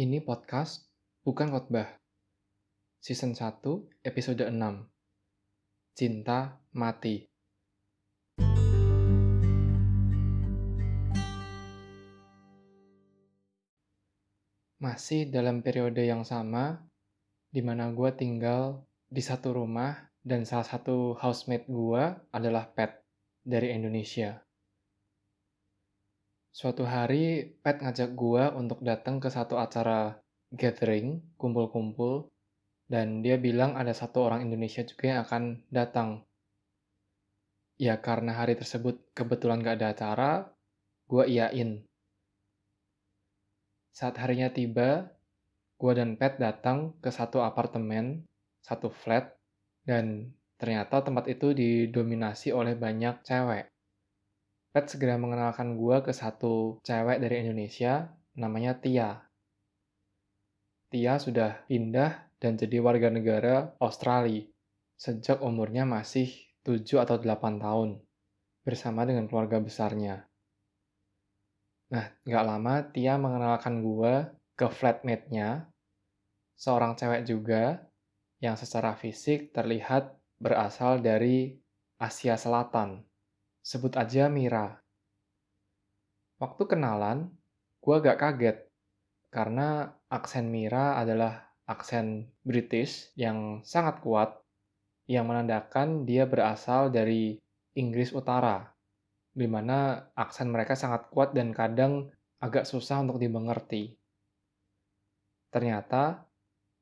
Ini podcast bukan khotbah. Season 1, episode 6. Cinta Mati. Masih dalam periode yang sama, di mana gue tinggal di satu rumah dan salah satu housemate gue adalah Pet dari Indonesia. Suatu hari, Pet ngajak gue untuk datang ke satu acara gathering, kumpul-kumpul, dan dia bilang ada satu orang Indonesia juga yang akan datang. Ya, karena hari tersebut kebetulan gak ada acara, gue iyain. Saat harinya tiba, gue dan Pet datang ke satu apartemen, satu flat, dan ternyata tempat itu didominasi oleh banyak cewek. Pet segera mengenalkan gue ke satu cewek dari Indonesia, namanya Tia. Tia sudah pindah dan jadi warga negara Australia sejak umurnya masih 7 atau 8 tahun, bersama dengan keluarga besarnya. Nah, nggak lama Tia mengenalkan gue ke flatmate-nya, seorang cewek juga yang secara fisik terlihat berasal dari Asia Selatan Sebut aja Mira. Waktu kenalan, gue agak kaget karena aksen Mira adalah aksen British yang sangat kuat yang menandakan dia berasal dari Inggris Utara, di mana aksen mereka sangat kuat dan kadang agak susah untuk dimengerti. Ternyata,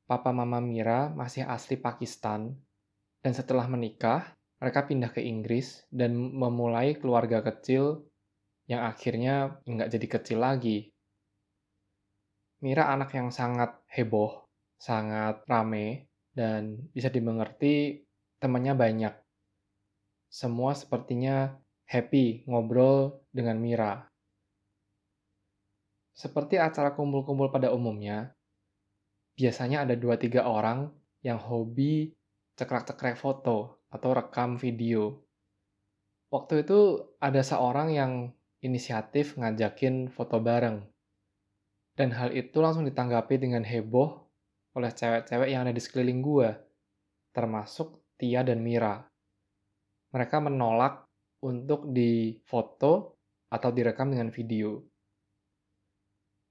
papa mama Mira masih asli Pakistan, dan setelah menikah, mereka pindah ke Inggris dan memulai keluarga kecil yang akhirnya nggak jadi kecil lagi. Mira anak yang sangat heboh, sangat rame, dan bisa dimengerti temannya banyak. Semua sepertinya happy ngobrol dengan Mira. Seperti acara kumpul-kumpul pada umumnya, biasanya ada 2-3 orang yang hobi cekrek-cekrek foto atau rekam video. Waktu itu ada seorang yang inisiatif ngajakin foto bareng. Dan hal itu langsung ditanggapi dengan heboh oleh cewek-cewek yang ada di sekeliling gue, termasuk Tia dan Mira. Mereka menolak untuk difoto atau direkam dengan video.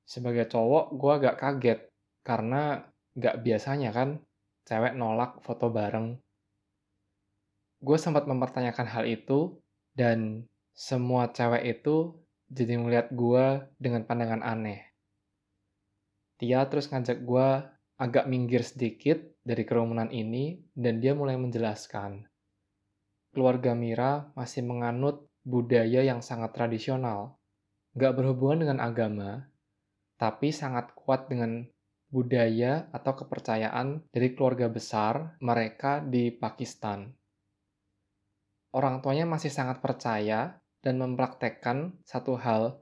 Sebagai cowok, gue agak kaget karena gak biasanya kan cewek nolak foto bareng gue sempat mempertanyakan hal itu dan semua cewek itu jadi melihat gue dengan pandangan aneh. Tia terus ngajak gue agak minggir sedikit dari kerumunan ini dan dia mulai menjelaskan. Keluarga Mira masih menganut budaya yang sangat tradisional, gak berhubungan dengan agama, tapi sangat kuat dengan budaya atau kepercayaan dari keluarga besar mereka di Pakistan orang tuanya masih sangat percaya dan mempraktekkan satu hal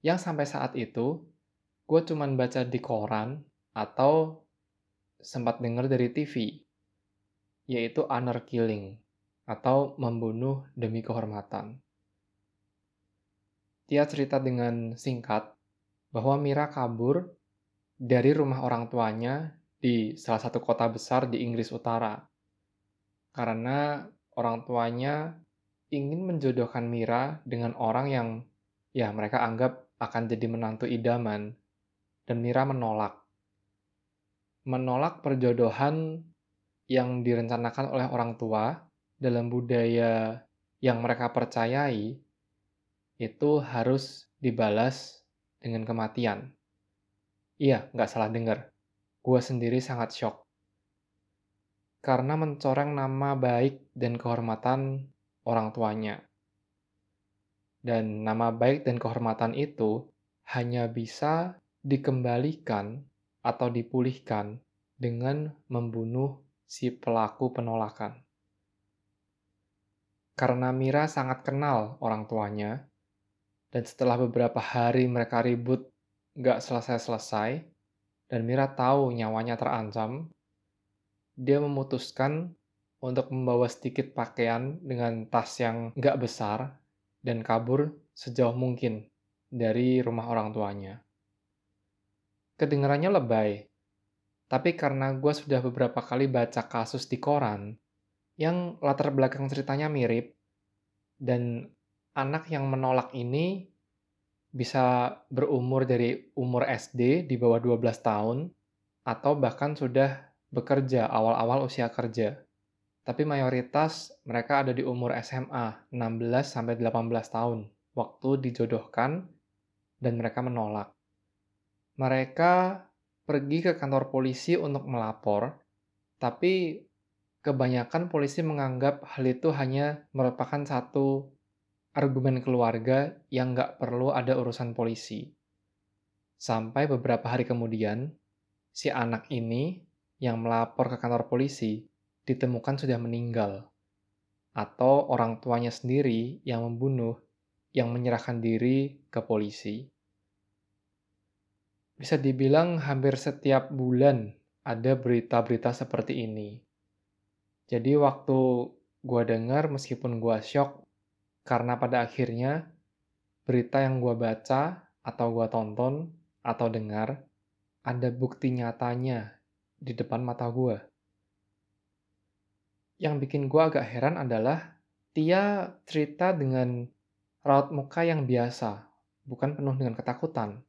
yang sampai saat itu gue cuman baca di koran atau sempat dengar dari TV, yaitu honor killing atau membunuh demi kehormatan. Dia cerita dengan singkat bahwa Mira kabur dari rumah orang tuanya di salah satu kota besar di Inggris Utara karena orang tuanya ingin menjodohkan Mira dengan orang yang ya mereka anggap akan jadi menantu idaman dan Mira menolak. Menolak perjodohan yang direncanakan oleh orang tua dalam budaya yang mereka percayai itu harus dibalas dengan kematian. Iya, nggak salah dengar. Gue sendiri sangat shock karena mencoreng nama baik dan kehormatan orang tuanya. Dan nama baik dan kehormatan itu hanya bisa dikembalikan atau dipulihkan dengan membunuh si pelaku penolakan. Karena Mira sangat kenal orang tuanya, dan setelah beberapa hari mereka ribut gak selesai-selesai, dan Mira tahu nyawanya terancam, dia memutuskan untuk membawa sedikit pakaian dengan tas yang nggak besar dan kabur sejauh mungkin dari rumah orang tuanya. kedengarannya lebay. Tapi karena gue sudah beberapa kali baca kasus di koran, yang latar belakang ceritanya mirip, dan anak yang menolak ini bisa berumur dari umur SD di bawah 12 tahun, atau bahkan sudah bekerja awal-awal usia kerja. Tapi mayoritas mereka ada di umur SMA, 16-18 tahun, waktu dijodohkan dan mereka menolak. Mereka pergi ke kantor polisi untuk melapor, tapi kebanyakan polisi menganggap hal itu hanya merupakan satu argumen keluarga yang nggak perlu ada urusan polisi. Sampai beberapa hari kemudian, si anak ini yang melapor ke kantor polisi ditemukan sudah meninggal. Atau orang tuanya sendiri yang membunuh, yang menyerahkan diri ke polisi bisa dibilang hampir setiap bulan ada berita-berita seperti ini. Jadi waktu gue dengar meskipun gue shock, karena pada akhirnya berita yang gue baca atau gue tonton atau dengar, ada bukti nyatanya di depan mata gue. Yang bikin gue agak heran adalah Tia cerita dengan raut muka yang biasa, bukan penuh dengan ketakutan.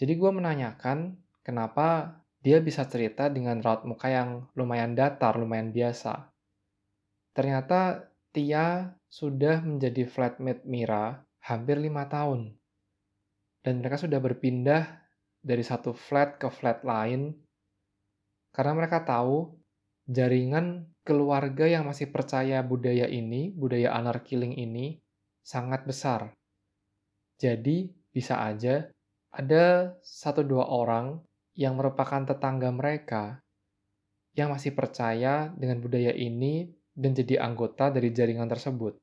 Jadi gue menanyakan kenapa dia bisa cerita dengan raut muka yang lumayan datar, lumayan biasa. Ternyata Tia sudah menjadi flatmate Mira hampir lima tahun. Dan mereka sudah berpindah dari satu flat ke flat lain karena mereka tahu jaringan keluarga yang masih percaya budaya ini, budaya honor killing ini, sangat besar. Jadi, bisa aja ada satu dua orang yang merupakan tetangga mereka yang masih percaya dengan budaya ini dan jadi anggota dari jaringan tersebut,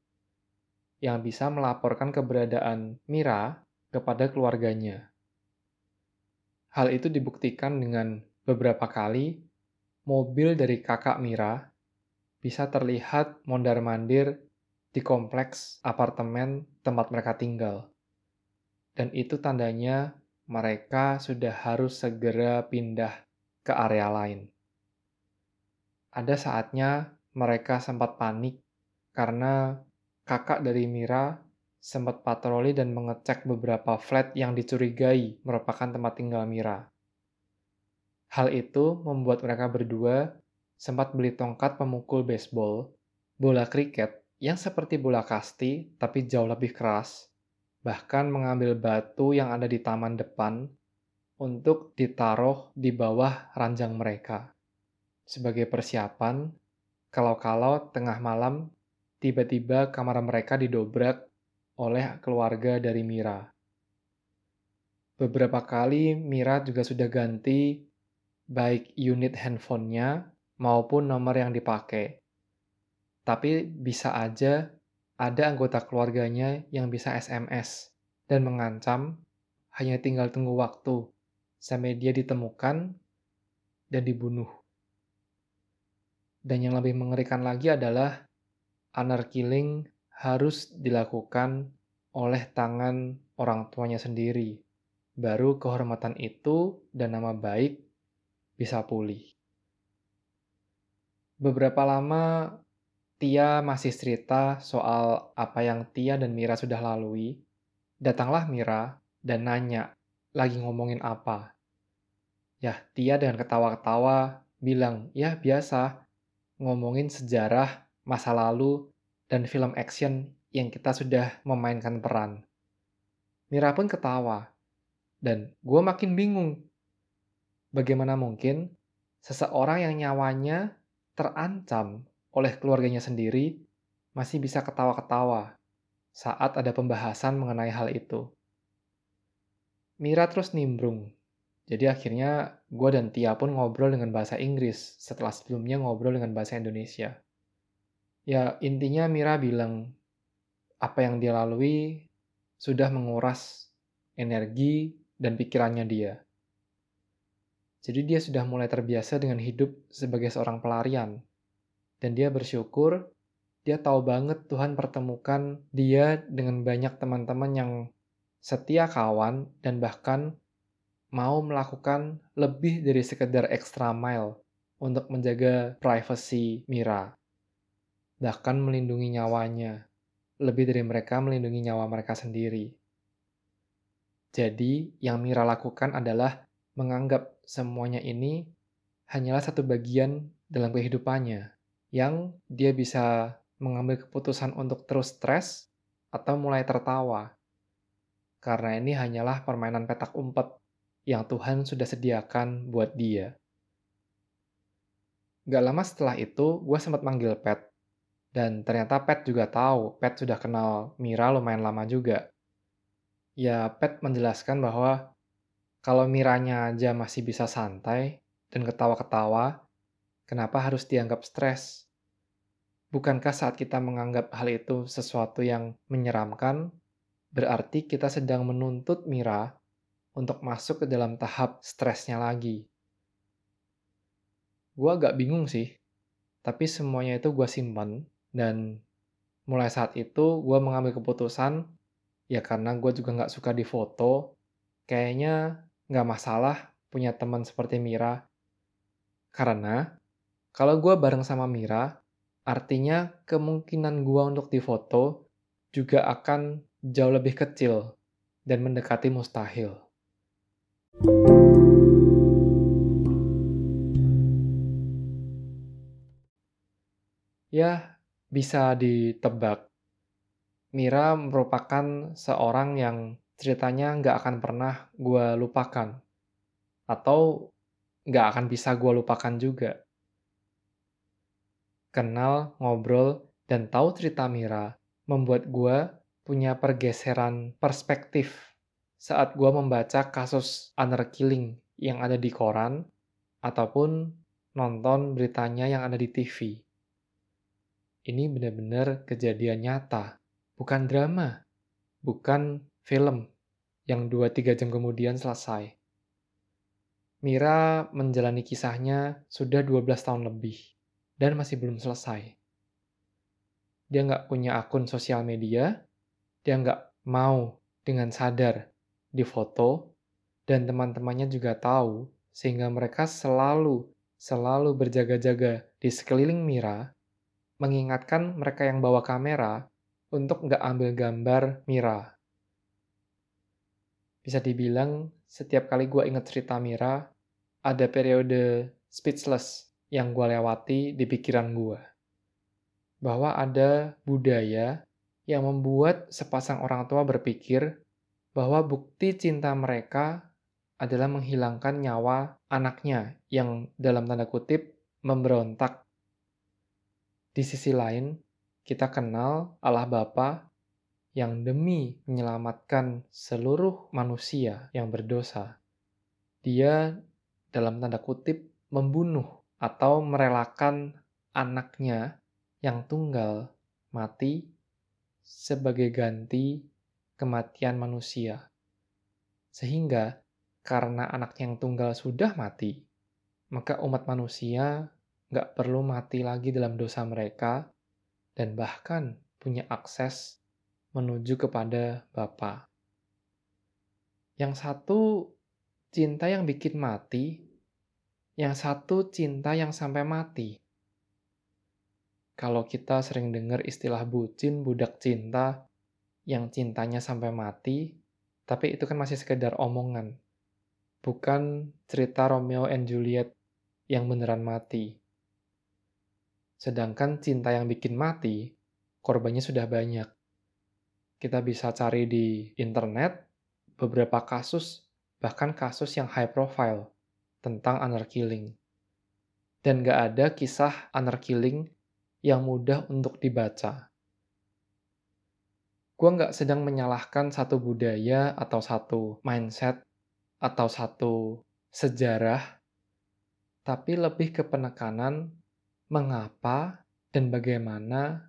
yang bisa melaporkan keberadaan Mira kepada keluarganya. Hal itu dibuktikan dengan beberapa kali mobil dari kakak Mira bisa terlihat mondar-mandir di kompleks apartemen tempat mereka tinggal. Dan itu tandanya mereka sudah harus segera pindah ke area lain. Ada saatnya mereka sempat panik karena kakak dari Mira sempat patroli dan mengecek beberapa flat yang dicurigai merupakan tempat tinggal Mira. Hal itu membuat mereka berdua sempat beli tongkat pemukul baseball, bola kriket yang seperti bola kasti tapi jauh lebih keras, bahkan mengambil batu yang ada di taman depan untuk ditaruh di bawah ranjang mereka. Sebagai persiapan, kalau-kalau tengah malam tiba-tiba kamar mereka didobrak oleh keluarga dari Mira. Beberapa kali Mira juga sudah ganti baik unit handphonenya maupun nomor yang dipakai. Tapi bisa aja ada anggota keluarganya yang bisa SMS dan mengancam hanya tinggal tunggu waktu sampai dia ditemukan dan dibunuh. Dan yang lebih mengerikan lagi adalah honor killing harus dilakukan oleh tangan orang tuanya sendiri. Baru kehormatan itu dan nama baik bisa pulih. Beberapa lama Tia masih cerita soal apa yang Tia dan Mira sudah lalui, datanglah Mira dan nanya, lagi ngomongin apa. Ya, Tia dengan ketawa-ketawa bilang, ya biasa, ngomongin sejarah, masa lalu, dan film action yang kita sudah memainkan peran. Mira pun ketawa, dan gue makin bingung. Bagaimana mungkin seseorang yang nyawanya terancam oleh keluarganya sendiri masih bisa ketawa-ketawa saat ada pembahasan mengenai hal itu. Mira terus nimbrung. Jadi akhirnya gue dan Tia pun ngobrol dengan bahasa Inggris setelah sebelumnya ngobrol dengan bahasa Indonesia. Ya intinya Mira bilang apa yang dia lalui sudah menguras energi dan pikirannya dia. Jadi dia sudah mulai terbiasa dengan hidup sebagai seorang pelarian dan dia bersyukur, dia tahu banget Tuhan pertemukan dia dengan banyak teman-teman yang setia kawan dan bahkan mau melakukan lebih dari sekedar extra mile untuk menjaga privasi Mira. Bahkan melindungi nyawanya, lebih dari mereka melindungi nyawa mereka sendiri. Jadi, yang Mira lakukan adalah menganggap semuanya ini hanyalah satu bagian dalam kehidupannya, yang dia bisa mengambil keputusan untuk terus stres atau mulai tertawa. Karena ini hanyalah permainan petak umpet yang Tuhan sudah sediakan buat dia. Gak lama setelah itu, gue sempat manggil Pet. Dan ternyata Pet juga tahu, Pet sudah kenal Mira lumayan lama juga. Ya, Pet menjelaskan bahwa kalau Miranya aja masih bisa santai dan ketawa-ketawa, kenapa harus dianggap stres? Bukankah saat kita menganggap hal itu sesuatu yang menyeramkan, berarti kita sedang menuntut Mira untuk masuk ke dalam tahap stresnya lagi? Gue agak bingung sih, tapi semuanya itu gue simpan, dan mulai saat itu gue mengambil keputusan, ya karena gue juga gak suka difoto, kayaknya gak masalah punya teman seperti Mira. Karena kalau gue bareng sama Mira, Artinya kemungkinan gua untuk difoto juga akan jauh lebih kecil dan mendekati mustahil. Ya, bisa ditebak. Mira merupakan seorang yang ceritanya nggak akan pernah gue lupakan. Atau nggak akan bisa gue lupakan juga kenal, ngobrol, dan tahu cerita Mira membuat gue punya pergeseran perspektif saat gue membaca kasus honor killing yang ada di koran ataupun nonton beritanya yang ada di TV. Ini benar-benar kejadian nyata, bukan drama, bukan film yang 2-3 jam kemudian selesai. Mira menjalani kisahnya sudah 12 tahun lebih dan masih belum selesai. Dia nggak punya akun sosial media, dia nggak mau dengan sadar difoto, dan teman-temannya juga tahu, sehingga mereka selalu, selalu berjaga-jaga di sekeliling Mira, mengingatkan mereka yang bawa kamera untuk nggak ambil gambar Mira. Bisa dibilang, setiap kali gue inget cerita Mira, ada periode speechless yang gue lewati di pikiran gue. Bahwa ada budaya yang membuat sepasang orang tua berpikir bahwa bukti cinta mereka adalah menghilangkan nyawa anaknya yang dalam tanda kutip memberontak. Di sisi lain, kita kenal Allah Bapa yang demi menyelamatkan seluruh manusia yang berdosa, dia dalam tanda kutip membunuh atau merelakan anaknya yang tunggal mati sebagai ganti kematian manusia. Sehingga karena anaknya yang tunggal sudah mati, maka umat manusia nggak perlu mati lagi dalam dosa mereka dan bahkan punya akses menuju kepada Bapa. Yang satu cinta yang bikin mati, yang satu cinta yang sampai mati. Kalau kita sering dengar istilah bucin, budak cinta, yang cintanya sampai mati, tapi itu kan masih sekedar omongan. Bukan cerita Romeo and Juliet yang beneran mati. Sedangkan cinta yang bikin mati, korbannya sudah banyak. Kita bisa cari di internet beberapa kasus, bahkan kasus yang high profile tentang honor killing. Dan gak ada kisah honor killing yang mudah untuk dibaca. Gue gak sedang menyalahkan satu budaya atau satu mindset atau satu sejarah, tapi lebih ke penekanan mengapa dan bagaimana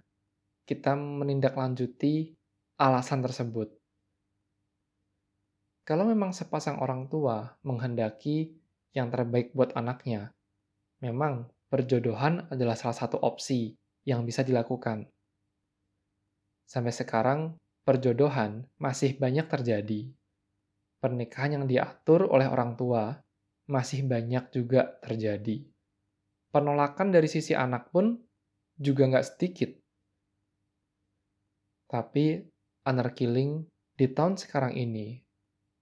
kita menindaklanjuti alasan tersebut. Kalau memang sepasang orang tua menghendaki yang terbaik buat anaknya. Memang, perjodohan adalah salah satu opsi yang bisa dilakukan. Sampai sekarang, perjodohan masih banyak terjadi. pernikahan yang diatur oleh orang tua masih banyak juga terjadi. Penolakan dari sisi anak pun juga nggak sedikit. Tapi honor killing di tahun sekarang ini,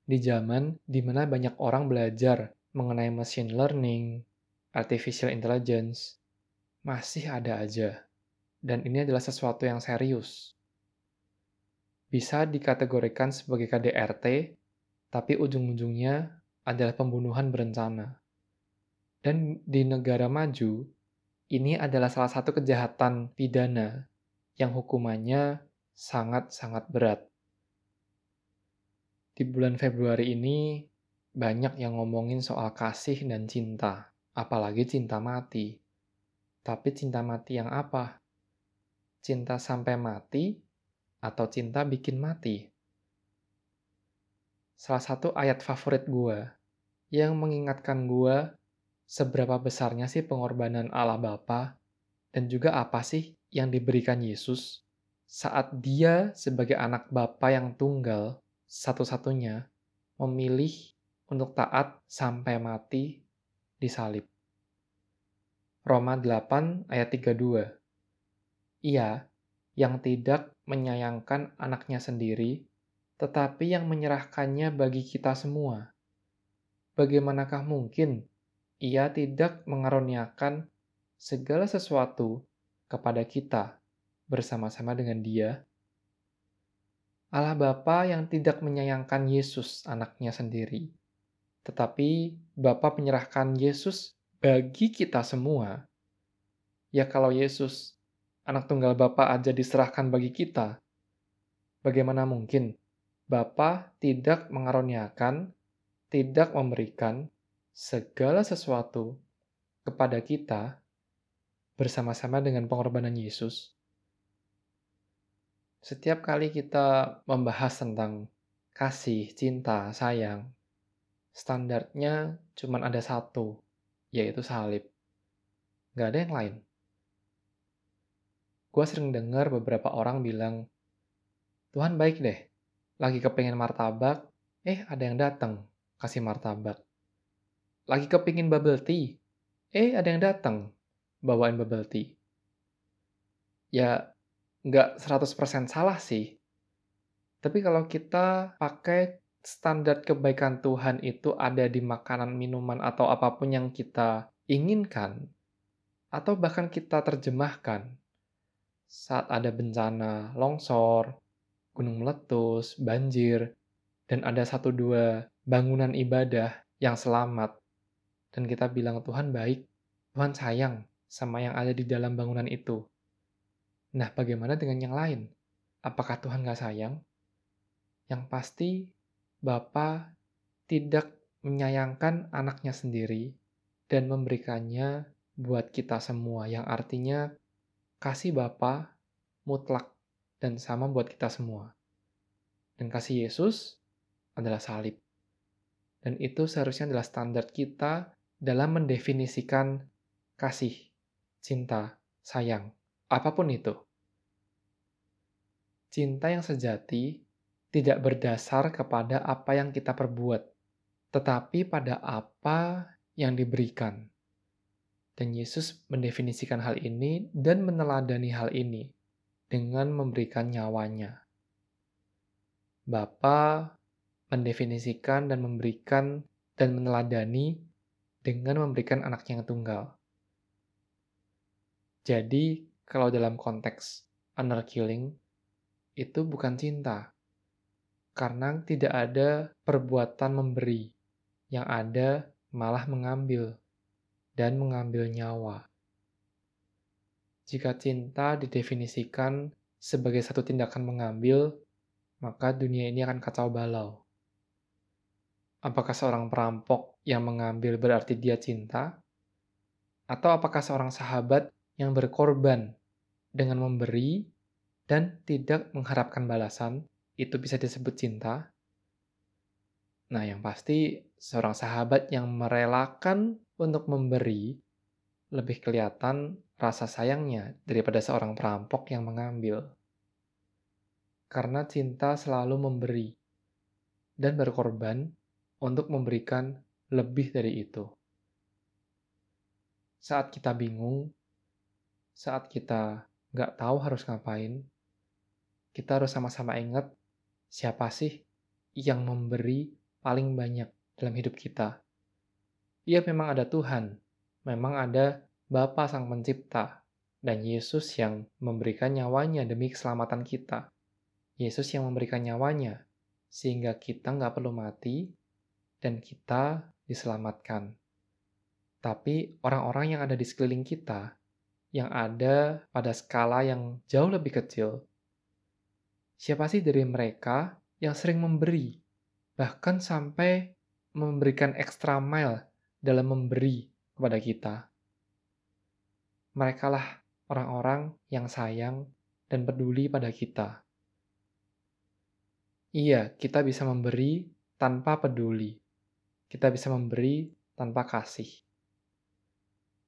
di zaman di mana banyak orang belajar mengenai machine learning, artificial intelligence, masih ada aja. Dan ini adalah sesuatu yang serius. Bisa dikategorikan sebagai KDRT, tapi ujung-ujungnya adalah pembunuhan berencana. Dan di negara maju, ini adalah salah satu kejahatan pidana yang hukumannya sangat-sangat berat. Di bulan Februari ini, banyak yang ngomongin soal kasih dan cinta, apalagi cinta mati. Tapi cinta mati yang apa? Cinta sampai mati atau cinta bikin mati? Salah satu ayat favorit gue yang mengingatkan gue seberapa besarnya sih pengorbanan Allah Bapa dan juga apa sih yang diberikan Yesus saat dia sebagai anak Bapa yang tunggal satu-satunya memilih untuk taat sampai mati di salib. Roma 8 ayat 32 Ia yang tidak menyayangkan anaknya sendiri, tetapi yang menyerahkannya bagi kita semua. Bagaimanakah mungkin ia tidak mengaruniakan segala sesuatu kepada kita bersama-sama dengan Dia. Allah Bapa yang tidak menyayangkan Yesus anaknya sendiri, tetapi Bapa menyerahkan Yesus bagi kita semua. Ya kalau Yesus, anak tunggal Bapa aja diserahkan bagi kita, bagaimana mungkin Bapa tidak mengaruniakan, tidak memberikan segala sesuatu kepada kita bersama-sama dengan pengorbanan Yesus. Setiap kali kita membahas tentang kasih, cinta, sayang, standarnya cuma ada satu, yaitu salib. Gak ada yang lain. Gue sering dengar beberapa orang bilang, Tuhan baik deh, lagi kepengen martabak, eh ada yang datang kasih martabak lagi kepingin bubble tea, eh ada yang datang bawain bubble tea. Ya, nggak 100% salah sih. Tapi kalau kita pakai standar kebaikan Tuhan itu ada di makanan, minuman, atau apa pun yang kita inginkan, atau bahkan kita terjemahkan saat ada bencana, longsor, gunung meletus, banjir, dan ada satu dua bangunan ibadah yang selamat, dan kita bilang Tuhan baik, Tuhan sayang sama yang ada di dalam bangunan itu. Nah, bagaimana dengan yang lain? Apakah Tuhan gak sayang? Yang pasti, Bapa tidak menyayangkan anaknya sendiri dan memberikannya buat kita semua, yang artinya kasih Bapa mutlak dan sama buat kita semua. Dan kasih Yesus adalah salib. Dan itu seharusnya adalah standar kita dalam mendefinisikan kasih, cinta, sayang, apa pun itu. Cinta yang sejati tidak berdasar kepada apa yang kita perbuat, tetapi pada apa yang diberikan. Dan Yesus mendefinisikan hal ini dan meneladani hal ini dengan memberikan nyawanya. Bapa mendefinisikan dan memberikan dan meneladani dengan memberikan anaknya yang tunggal. Jadi, kalau dalam konteks honor killing, itu bukan cinta. Karena tidak ada perbuatan memberi, yang ada malah mengambil dan mengambil nyawa. Jika cinta didefinisikan sebagai satu tindakan mengambil, maka dunia ini akan kacau balau. Apakah seorang perampok yang mengambil berarti dia cinta? Atau apakah seorang sahabat yang berkorban dengan memberi dan tidak mengharapkan balasan, itu bisa disebut cinta? Nah, yang pasti seorang sahabat yang merelakan untuk memberi lebih kelihatan rasa sayangnya daripada seorang perampok yang mengambil. Karena cinta selalu memberi dan berkorban untuk memberikan lebih dari itu. Saat kita bingung, saat kita nggak tahu harus ngapain, kita harus sama-sama ingat siapa sih yang memberi paling banyak dalam hidup kita. Iya memang ada Tuhan, memang ada Bapa Sang Pencipta, dan Yesus yang memberikan nyawanya demi keselamatan kita. Yesus yang memberikan nyawanya, sehingga kita nggak perlu mati, dan kita diselamatkan. Tapi orang-orang yang ada di sekeliling kita, yang ada pada skala yang jauh lebih kecil, siapa sih dari mereka yang sering memberi, bahkan sampai memberikan extra mile dalam memberi kepada kita? merekalah orang-orang yang sayang dan peduli pada kita. Iya, kita bisa memberi tanpa peduli. Kita bisa memberi tanpa kasih.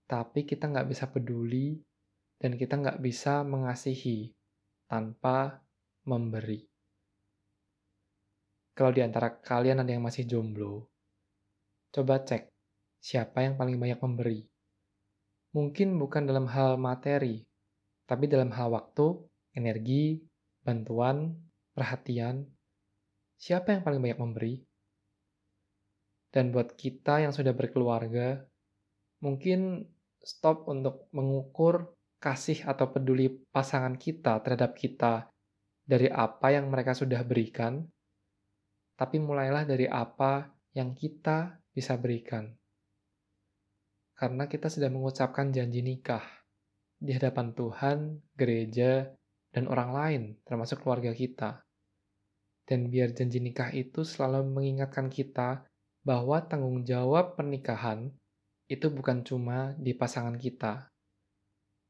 Tapi kita nggak bisa peduli dan kita nggak bisa mengasihi tanpa memberi. Kalau di antara kalian ada yang masih jomblo, coba cek siapa yang paling banyak memberi mungkin bukan dalam hal materi, tapi dalam hal waktu, energi, bantuan, perhatian. Siapa yang paling banyak memberi? Dan buat kita yang sudah berkeluarga, mungkin stop untuk mengukur kasih atau peduli pasangan kita terhadap kita dari apa yang mereka sudah berikan, tapi mulailah dari apa yang kita bisa berikan karena kita sudah mengucapkan janji nikah di hadapan Tuhan, gereja, dan orang lain, termasuk keluarga kita. Dan biar janji nikah itu selalu mengingatkan kita bahwa tanggung jawab pernikahan itu bukan cuma di pasangan kita.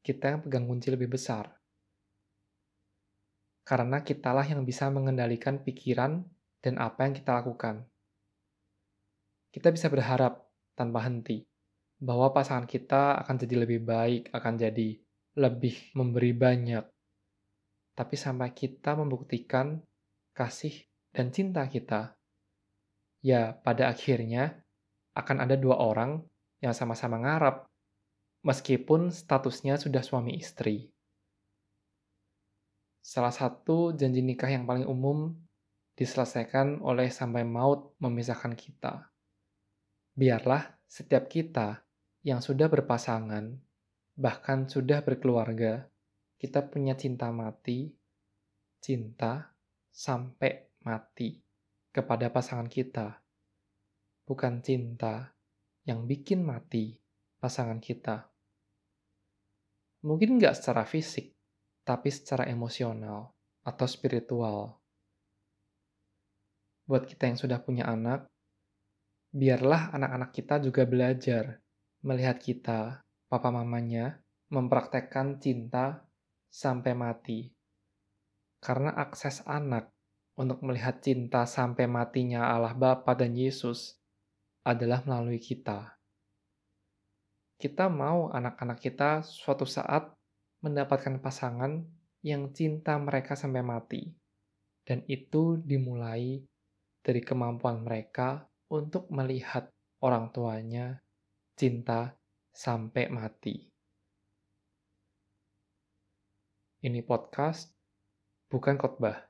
Kita yang pegang kunci lebih besar. Karena kitalah yang bisa mengendalikan pikiran dan apa yang kita lakukan. Kita bisa berharap tanpa henti bahwa pasangan kita akan jadi lebih baik, akan jadi lebih memberi banyak. Tapi sampai kita membuktikan kasih dan cinta kita, ya pada akhirnya akan ada dua orang yang sama-sama ngarap, meskipun statusnya sudah suami istri. Salah satu janji nikah yang paling umum diselesaikan oleh sampai maut memisahkan kita. Biarlah setiap kita yang sudah berpasangan, bahkan sudah berkeluarga, kita punya cinta mati, cinta sampai mati kepada pasangan kita. Bukan cinta yang bikin mati pasangan kita. Mungkin nggak secara fisik, tapi secara emosional atau spiritual. Buat kita yang sudah punya anak, biarlah anak-anak kita juga belajar melihat kita, papa mamanya, mempraktekkan cinta sampai mati. Karena akses anak untuk melihat cinta sampai matinya Allah Bapa dan Yesus adalah melalui kita. Kita mau anak-anak kita suatu saat mendapatkan pasangan yang cinta mereka sampai mati. Dan itu dimulai dari kemampuan mereka untuk melihat orang tuanya cinta sampai mati. Ini podcast, bukan khotbah.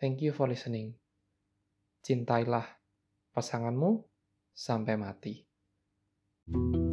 Thank you for listening. Cintailah pasanganmu sampai mati. thank you